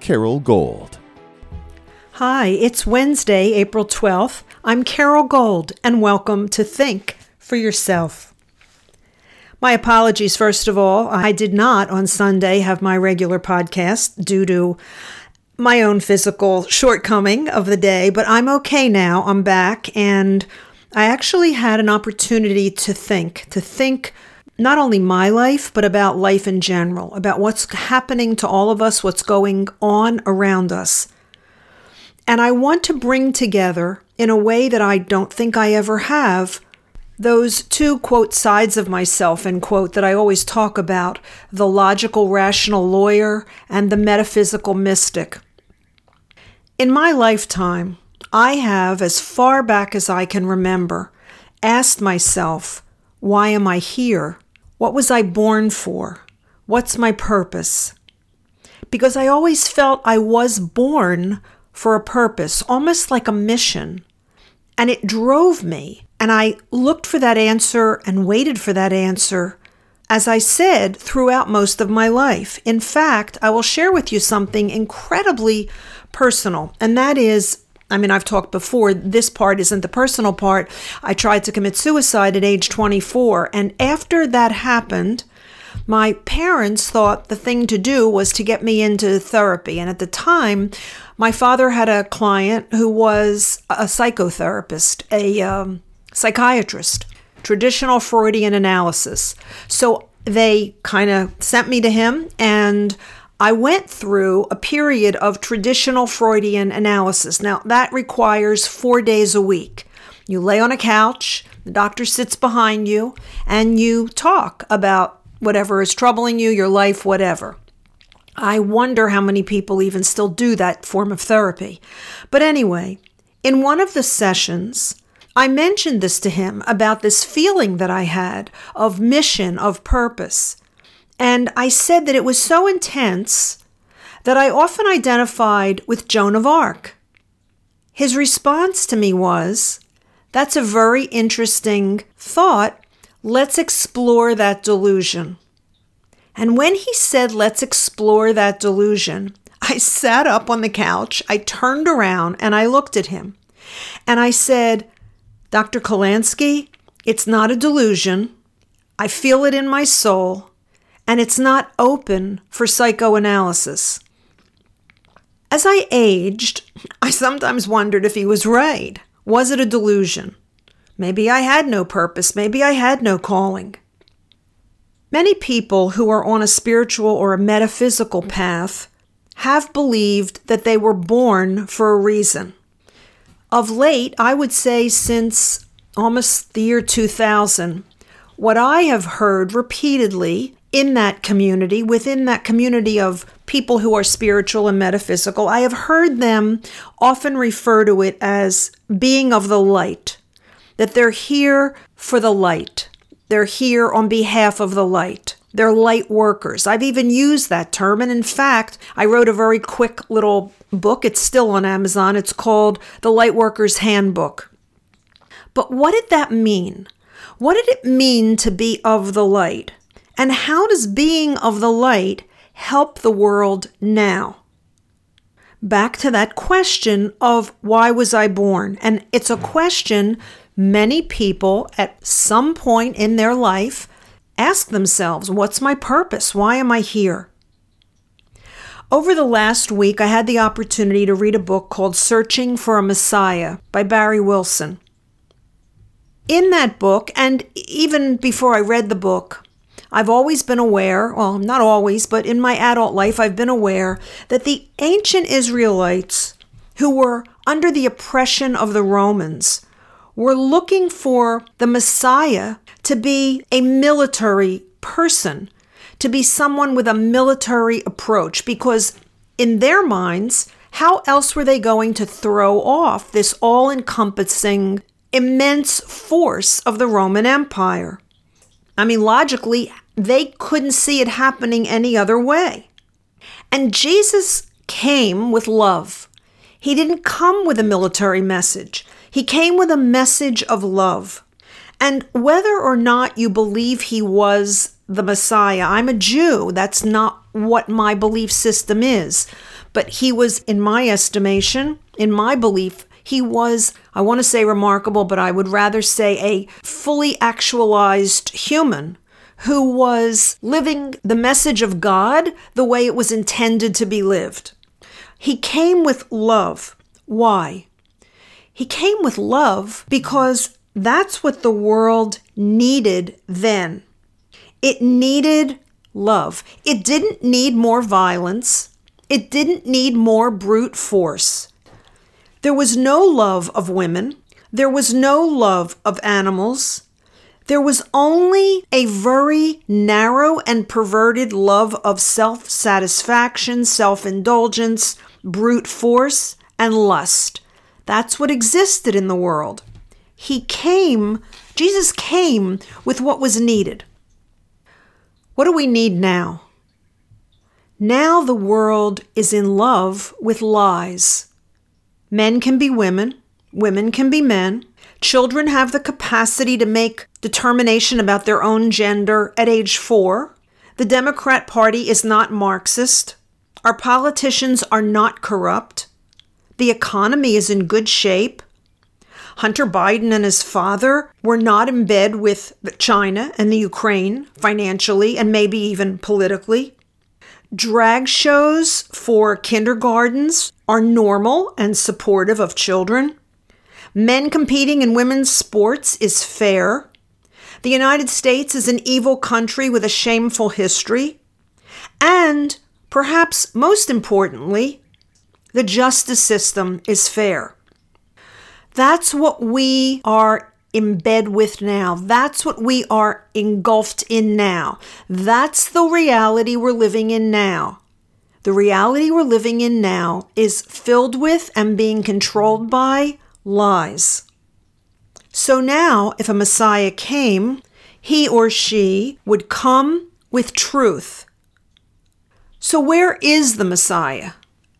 Carole Gold. Hi, it's Wednesday, April 12th. I'm Carole Gold, and welcome to Think for Yourself. My apologies, first of all. I did not on Sunday have my regular podcast due to my own physical shortcoming of the day, but I'm okay now. I'm back, and I actually had an opportunity to think, to think not only my life, but about life in general, about what's happening to all of us, what's going on around us. And I want to bring together, in a way that I don't think I ever have, those two quote sides of myself end quote that I always talk about the logical rational lawyer and the metaphysical mystic. In my lifetime, I have, as far back as I can remember, asked myself, why am I here? What was I born for? What's my purpose? Because I always felt I was born for a purpose, almost like a mission. And it drove me. And I looked for that answer and waited for that answer, as I said, throughout most of my life. In fact, I will share with you something incredibly personal, and that is I mean, I've talked before, this part isn't the personal part. I tried to commit suicide at age 24. And after that happened, my parents thought the thing to do was to get me into therapy. And at the time, my father had a client who was a psychotherapist, a um, psychiatrist, traditional Freudian analysis. So they kind of sent me to him and I went through a period of traditional Freudian analysis. Now, that requires four days a week. You lay on a couch, the doctor sits behind you, and you talk about whatever is troubling you, your life, whatever. I wonder how many people even still do that form of therapy. But anyway, in one of the sessions, I mentioned this to him about this feeling that I had of mission, of purpose. And I said that it was so intense that I often identified with Joan of Arc. His response to me was, That's a very interesting thought. Let's explore that delusion. And when he said, Let's explore that delusion, I sat up on the couch, I turned around, and I looked at him. And I said, Dr. Kolansky, it's not a delusion. I feel it in my soul and it's not open for psychoanalysis. As I aged, I sometimes wondered if he was right. Was it a delusion? Maybe I had no purpose, maybe I had no calling. Many people who are on a spiritual or a metaphysical path have believed that they were born for a reason. Of late, I would say since almost the year 2000, what I have heard repeatedly in that community, within that community of people who are spiritual and metaphysical, I have heard them often refer to it as being of the light, that they're here for the light. They're here on behalf of the light. They're light workers. I've even used that term. And in fact, I wrote a very quick little book. It's still on Amazon. It's called The Light Worker's Handbook. But what did that mean? What did it mean to be of the light? And how does being of the light help the world now? Back to that question of why was I born? And it's a question many people at some point in their life ask themselves what's my purpose? Why am I here? Over the last week, I had the opportunity to read a book called Searching for a Messiah by Barrie Wilson. In that book, and even before I read the book, I've always been aware, well, not always, but in my adult life, I've been aware that the ancient Israelites who were under the oppression of the Romans were looking for the Messiah to be a military person, to be someone with a military approach, because in their minds, How else were they going to throw off this all encompassing, immense force of the Roman Empire? I mean, logically, they couldn't see it happening any other way. And Jesus came with love. He didn't come with a military message, he came with a message of love. And whether or not you believe he was the Messiah, I'm a Jew. That's not what my belief system is. But he was, in my estimation, in my belief, he was, I want to say remarkable, but I would rather say a fully actualized human who was living the message of God the way it was intended to be lived. He came with love. Why? He came with love because that's what the world needed then. It needed love. It didn't need more violence. It didn't need more brute force. There was no love of women. There was no love of animals. There was only a very narrow and perverted love of self satisfaction, self indulgence, brute force, and lust. That's what existed in the world. He came, Jesus came with what was needed. What do we need now? Now the world is in love with lies. Men can be women, women can be men. Children have the capacity to make determination about their own gender at age four. The Democrat Party is not Marxist. Our politicians are not corrupt. The economy is in good shape. Hunter Biden and his father were not in bed with China and the Ukraine financially and maybe even politically. Drag shows for kindergartens are normal and supportive of children. Men competing in women's sports is fair. The United States is an evil country with a shameful history. And, perhaps most importantly, the justice system is fair. That's what we are in bed with now. That's what we are engulfed in now. That's the reality we're living in now. The reality we're living in now is filled with and being controlled by lies. So now, if a Messiah came, he or she would come with truth. So, where is the Messiah?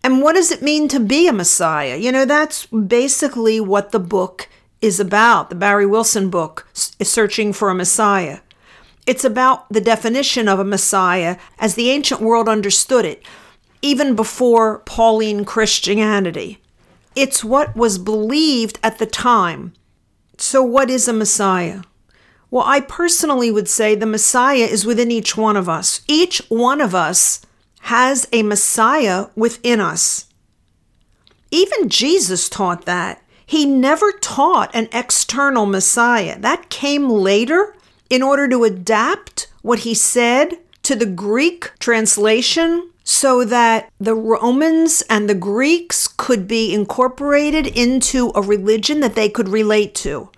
And what does it mean to be a Messiah? You know, that's basically what the book is about. The Barrie Wilson book Searching for a Messiah. It's about the definition of a Messiah as the ancient world understood it, even before Pauline Christianity. It's what was believed at the time. So, what is a Messiah? Well, I personally would say the Messiah is within each one of us. Each one of us has a Messiah within us. Even Jesus taught that. He never taught an external Messiah. That came later in order to adapt what he said to the Greek translation so that the Romans and the Greeks could be incorporated into a religion that they could relate to.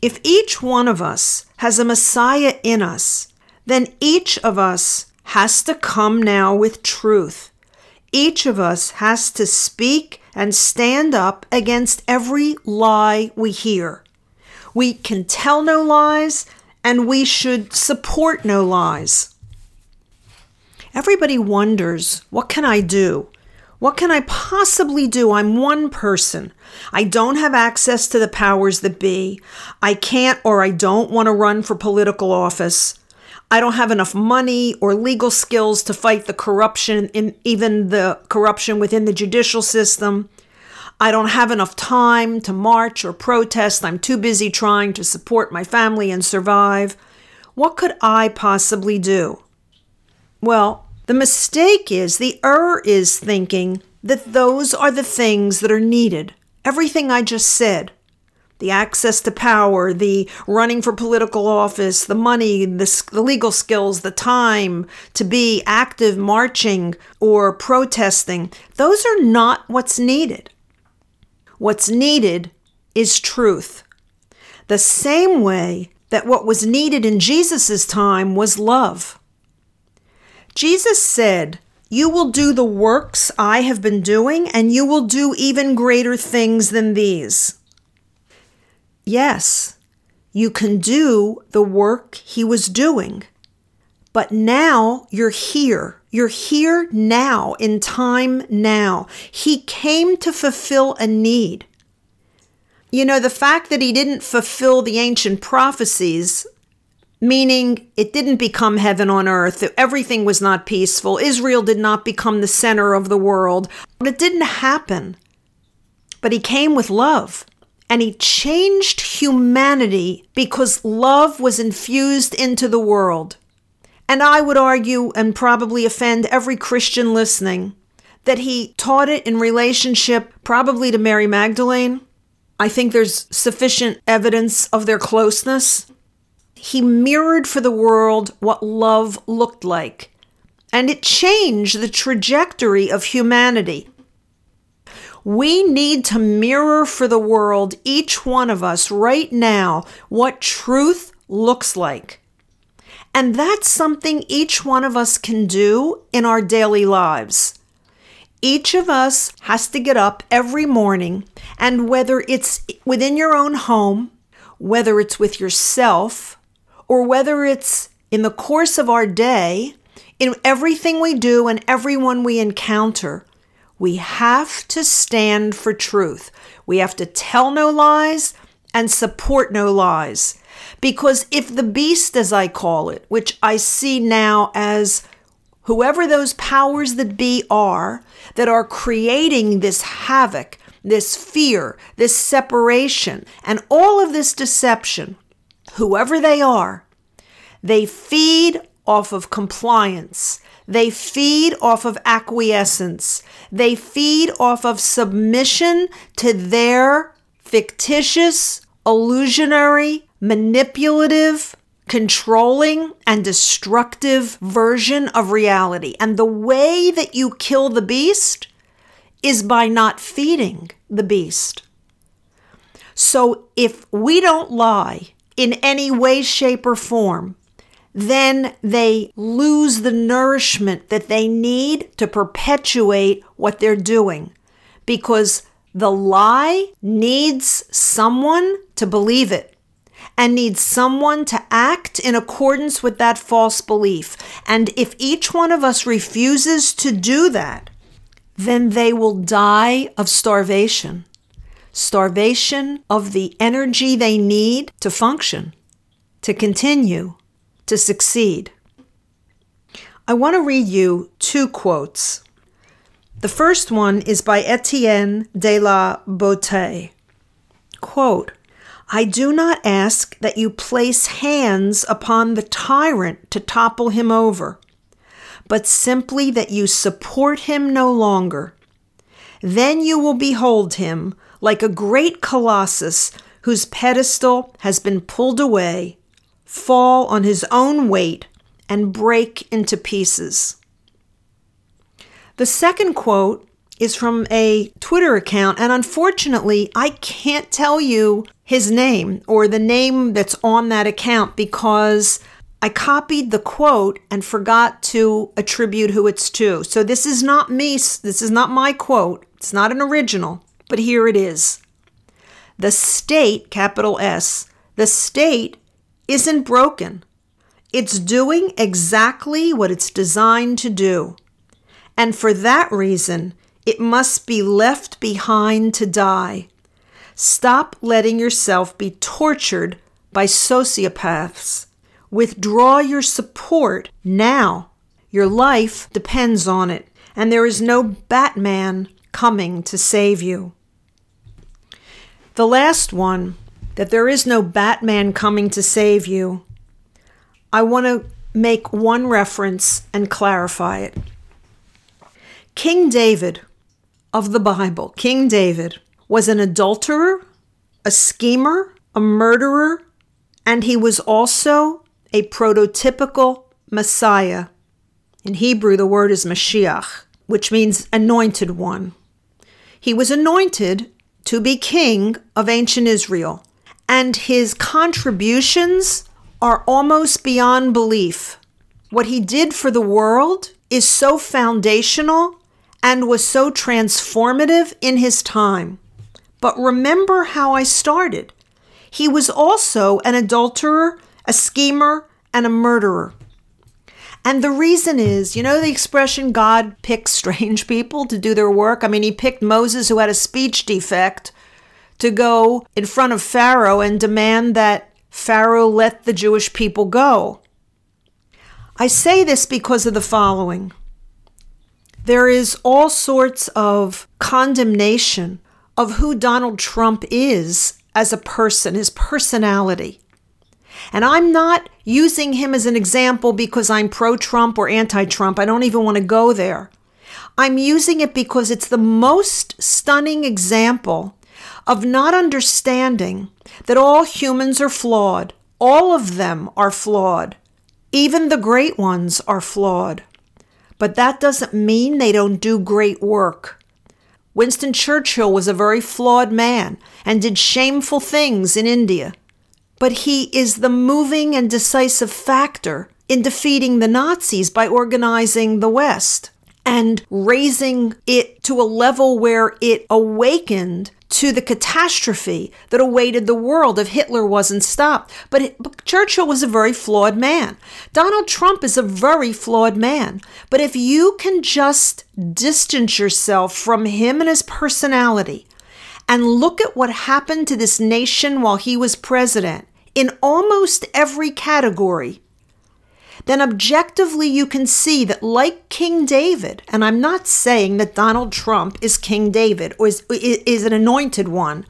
If each one of us has a Messiah in us, then each of us has to come now with truth. Each of us has to speak and stand up against every lie we hear. We can tell no lies and we should support no lies. Everybody wonders, what can I do? What can I possibly do? I'm one person. I don't have access to the powers that be. I can't or I don't want to run for political office. I don't have enough money or legal skills to fight the corruption in even the corruption within the judicial system. I don't have enough time to march or protest. I'm too busy trying to support my family and survive. What could I possibly do? Well, the mistake is, the error is thinking that those are the things that are needed. Everything I just said the access to power, the running for political office, the money, the, the, legal skills, the time to be active marching or protesting, those are not what's needed. What's needed is truth. The same way that what was needed in Jesus' time was love. Jesus said You will do the works I have been doing, and you will do even greater things than these. Yes, you can do the work he was doing. But now you're here. You're here now, in time now. He came to fulfill a need. You know, the fact that he didn't fulfill the ancient prophecies, meaning it didn't become heaven on earth, everything was not peaceful, Israel did not become the center of the world, but it didn't happen. But he came with love and he changed humanity because love was infused into the world. And I would argue and probably offend every Christian listening that he taught it in relationship probably to Mary Magdalene. I think there's sufficient evidence of their closeness. He mirrored for the world what love looked like, and it changed the trajectory of humanity. We need to mirror for the world, each one of us right now, what truth looks like. And that's something each one of us can do in our daily lives. Each of us has to get up every morning, and whether it's within your own home, whether it's with yourself, or whether it's in the course of our day, in everything we do and everyone we encounter, we have to stand for truth. We have to tell no lies and support no lies. Because if the beast, as I call it, which I see now as whoever those powers that be are, that are creating this havoc, this fear, this separation, and all of this deception, whoever they are, they feed off of compliance. They feed off of acquiescence. They feed off of submission to their fictitious, illusionary, manipulative, controlling, and destructive version of reality. And the way that you kill the beast is by not feeding the beast. So if we don't lie in any way, shape, or form, then they lose the nourishment that they need to perpetuate what they're doing because the lie needs someone to believe it and needs someone to act in accordance with that false belief. And if each one of us refuses to do that, then they will die of starvation. Starvation of the energy they need to function, to continue to succeed. I want to read you two quotes. The first one is by Étienne de La Boétie. Quote, I do not ask that you place hands upon the tyrant to topple him over, but simply that you support him no longer. Then you will behold him like a great colossus whose pedestal has been pulled away fall on his own weight and break into pieces. The second quote is from a Twitter account, and unfortunately, I can't tell you his name or the name that's on that account because I copied the quote and forgot to attribute who it's to. So this is not me, this is not my quote, it's not an original, but here it is. The state, capital S, the state isn't broken. It's doing exactly what it's designed to do. And for that reason, it must be left behind to die. Stop letting yourself be tortured by sociopaths. Withdraw your support now. Your life depends on it, and there is no Batman coming to save you. The last one that there is no Batman coming to save you, I want to make one reference and clarify it. King David of the Bible, King David, was an adulterer, a schemer, a murderer, and he was also a prototypical Messiah. In Hebrew, the word is Mashiach, which means anointed one. He was anointed to be king of ancient Israel and his contributions are almost beyond belief. What he did for the world is so foundational and was so transformative in his time. But remember how I started. He was also an adulterer, a schemer, and a murderer. And the reason is, you know, the expression God picks strange people to do their work? I mean, he picked Moses, who had a speech defect, to go in front of Pharaoh and demand that Pharaoh let the Jewish people go. I say this because of the following there is all sorts of condemnation of who Donald Trump is as a person, his personality. And I'm not using him as an example because I'm pro Trump or anti Trump. I don't even want to go there. I'm using it because it's the most stunning example of not understanding that all humans are flawed. All of them are flawed. Even the great ones are flawed. But that doesn't mean they don't do great work. Winston Churchill was a very flawed man and did shameful things in India but he is the moving and decisive factor in defeating the Nazis by organizing the West and raising it to a level where it awakened to the catastrophe that awaited the world if Hitler wasn't stopped. But, it, but, Churchill was a very flawed man. Donald Trump is a very flawed man. But if you can just distance yourself from him and his personality and look at what happened to this nation while he was president in almost every category, then objectively you can see that, like King David, and I'm not saying that Donald Trump is King David or is, is an anointed one,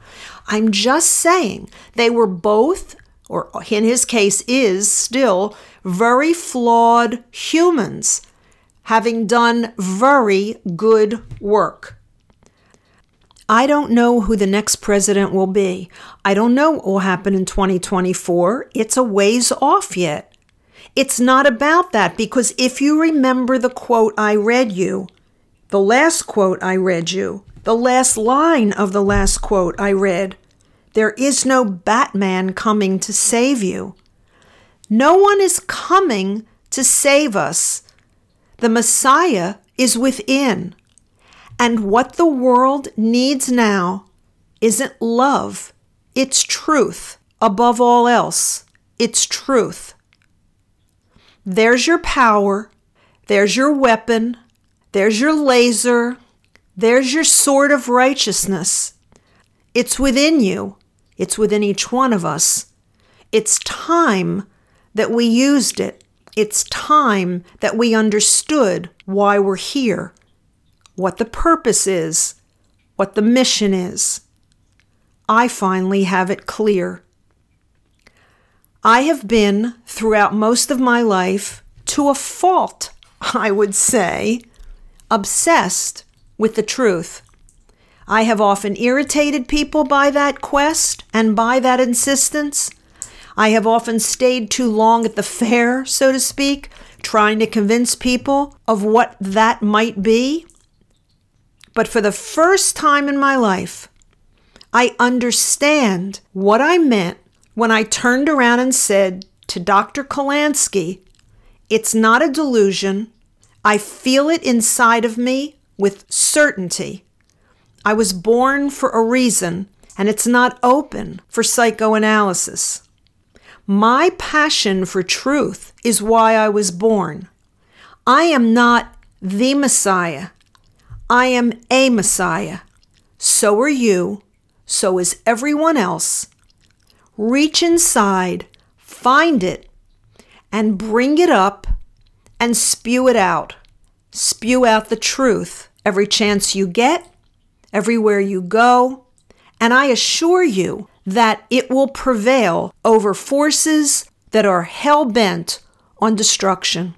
I'm just saying they were both, or in his case, is still very flawed humans, having done very good work. I don't know who the next president will be. I don't know what will happen in 2024. It's a ways off yet. It's not about that because if you remember the quote I read you, the last quote I read you, the last line of the last quote I read, there is no Batman coming to save you. No one is coming to save us. The Messiah is within. And what the world needs now isn't love, it's truth. Above all else, it's truth. There's your power, there's your weapon, there's your laser, there's your sword of righteousness. It's within you, it's within each one of us. It's time that we used it. It's time that we understood why we're here what the purpose is, what the mission is. I finally have it clear. I have been, throughout most of my life, to a fault, I would say, obsessed with the truth. I have often irritated people by that quest and by that insistence. I have often stayed too long at the fair, so to speak, trying to convince people of what that might be. But for the first time in my life, I understand what I meant when I turned around and said to Dr. Kolansky, It's not a delusion. I feel it inside of me with certainty. I was born for a reason, and it's not open for psychoanalysis. My passion for truth is why I was born. I am not the Messiah. I am a Messiah. So are you. So is everyone else. Reach inside, find it, and bring it up and spew it out. Spew out the truth every chance you get, everywhere you go, and I assure you that it will prevail over forces that are hell bent on destruction.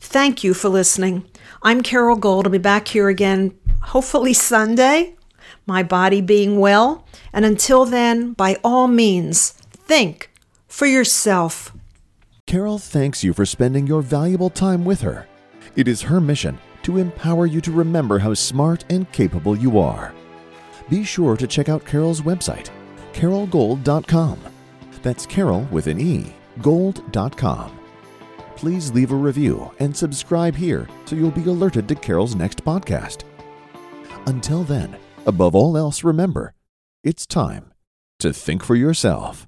Thank you for listening. I'm Carole Gold. I'll be back here again, hopefully Sunday, my body being well. And until then, by all means, think for yourself. Carole thanks you for spending your valuable time with her. It is her mission to empower you to remember how smart and capable you are. Be sure to check out Carole's website, carolegold.com. That's Carole with an E, gold.com. please leave a review and subscribe here so you'll be alerted to Carole's next podcast. Until then, above all else, remember it's time to think for yourself.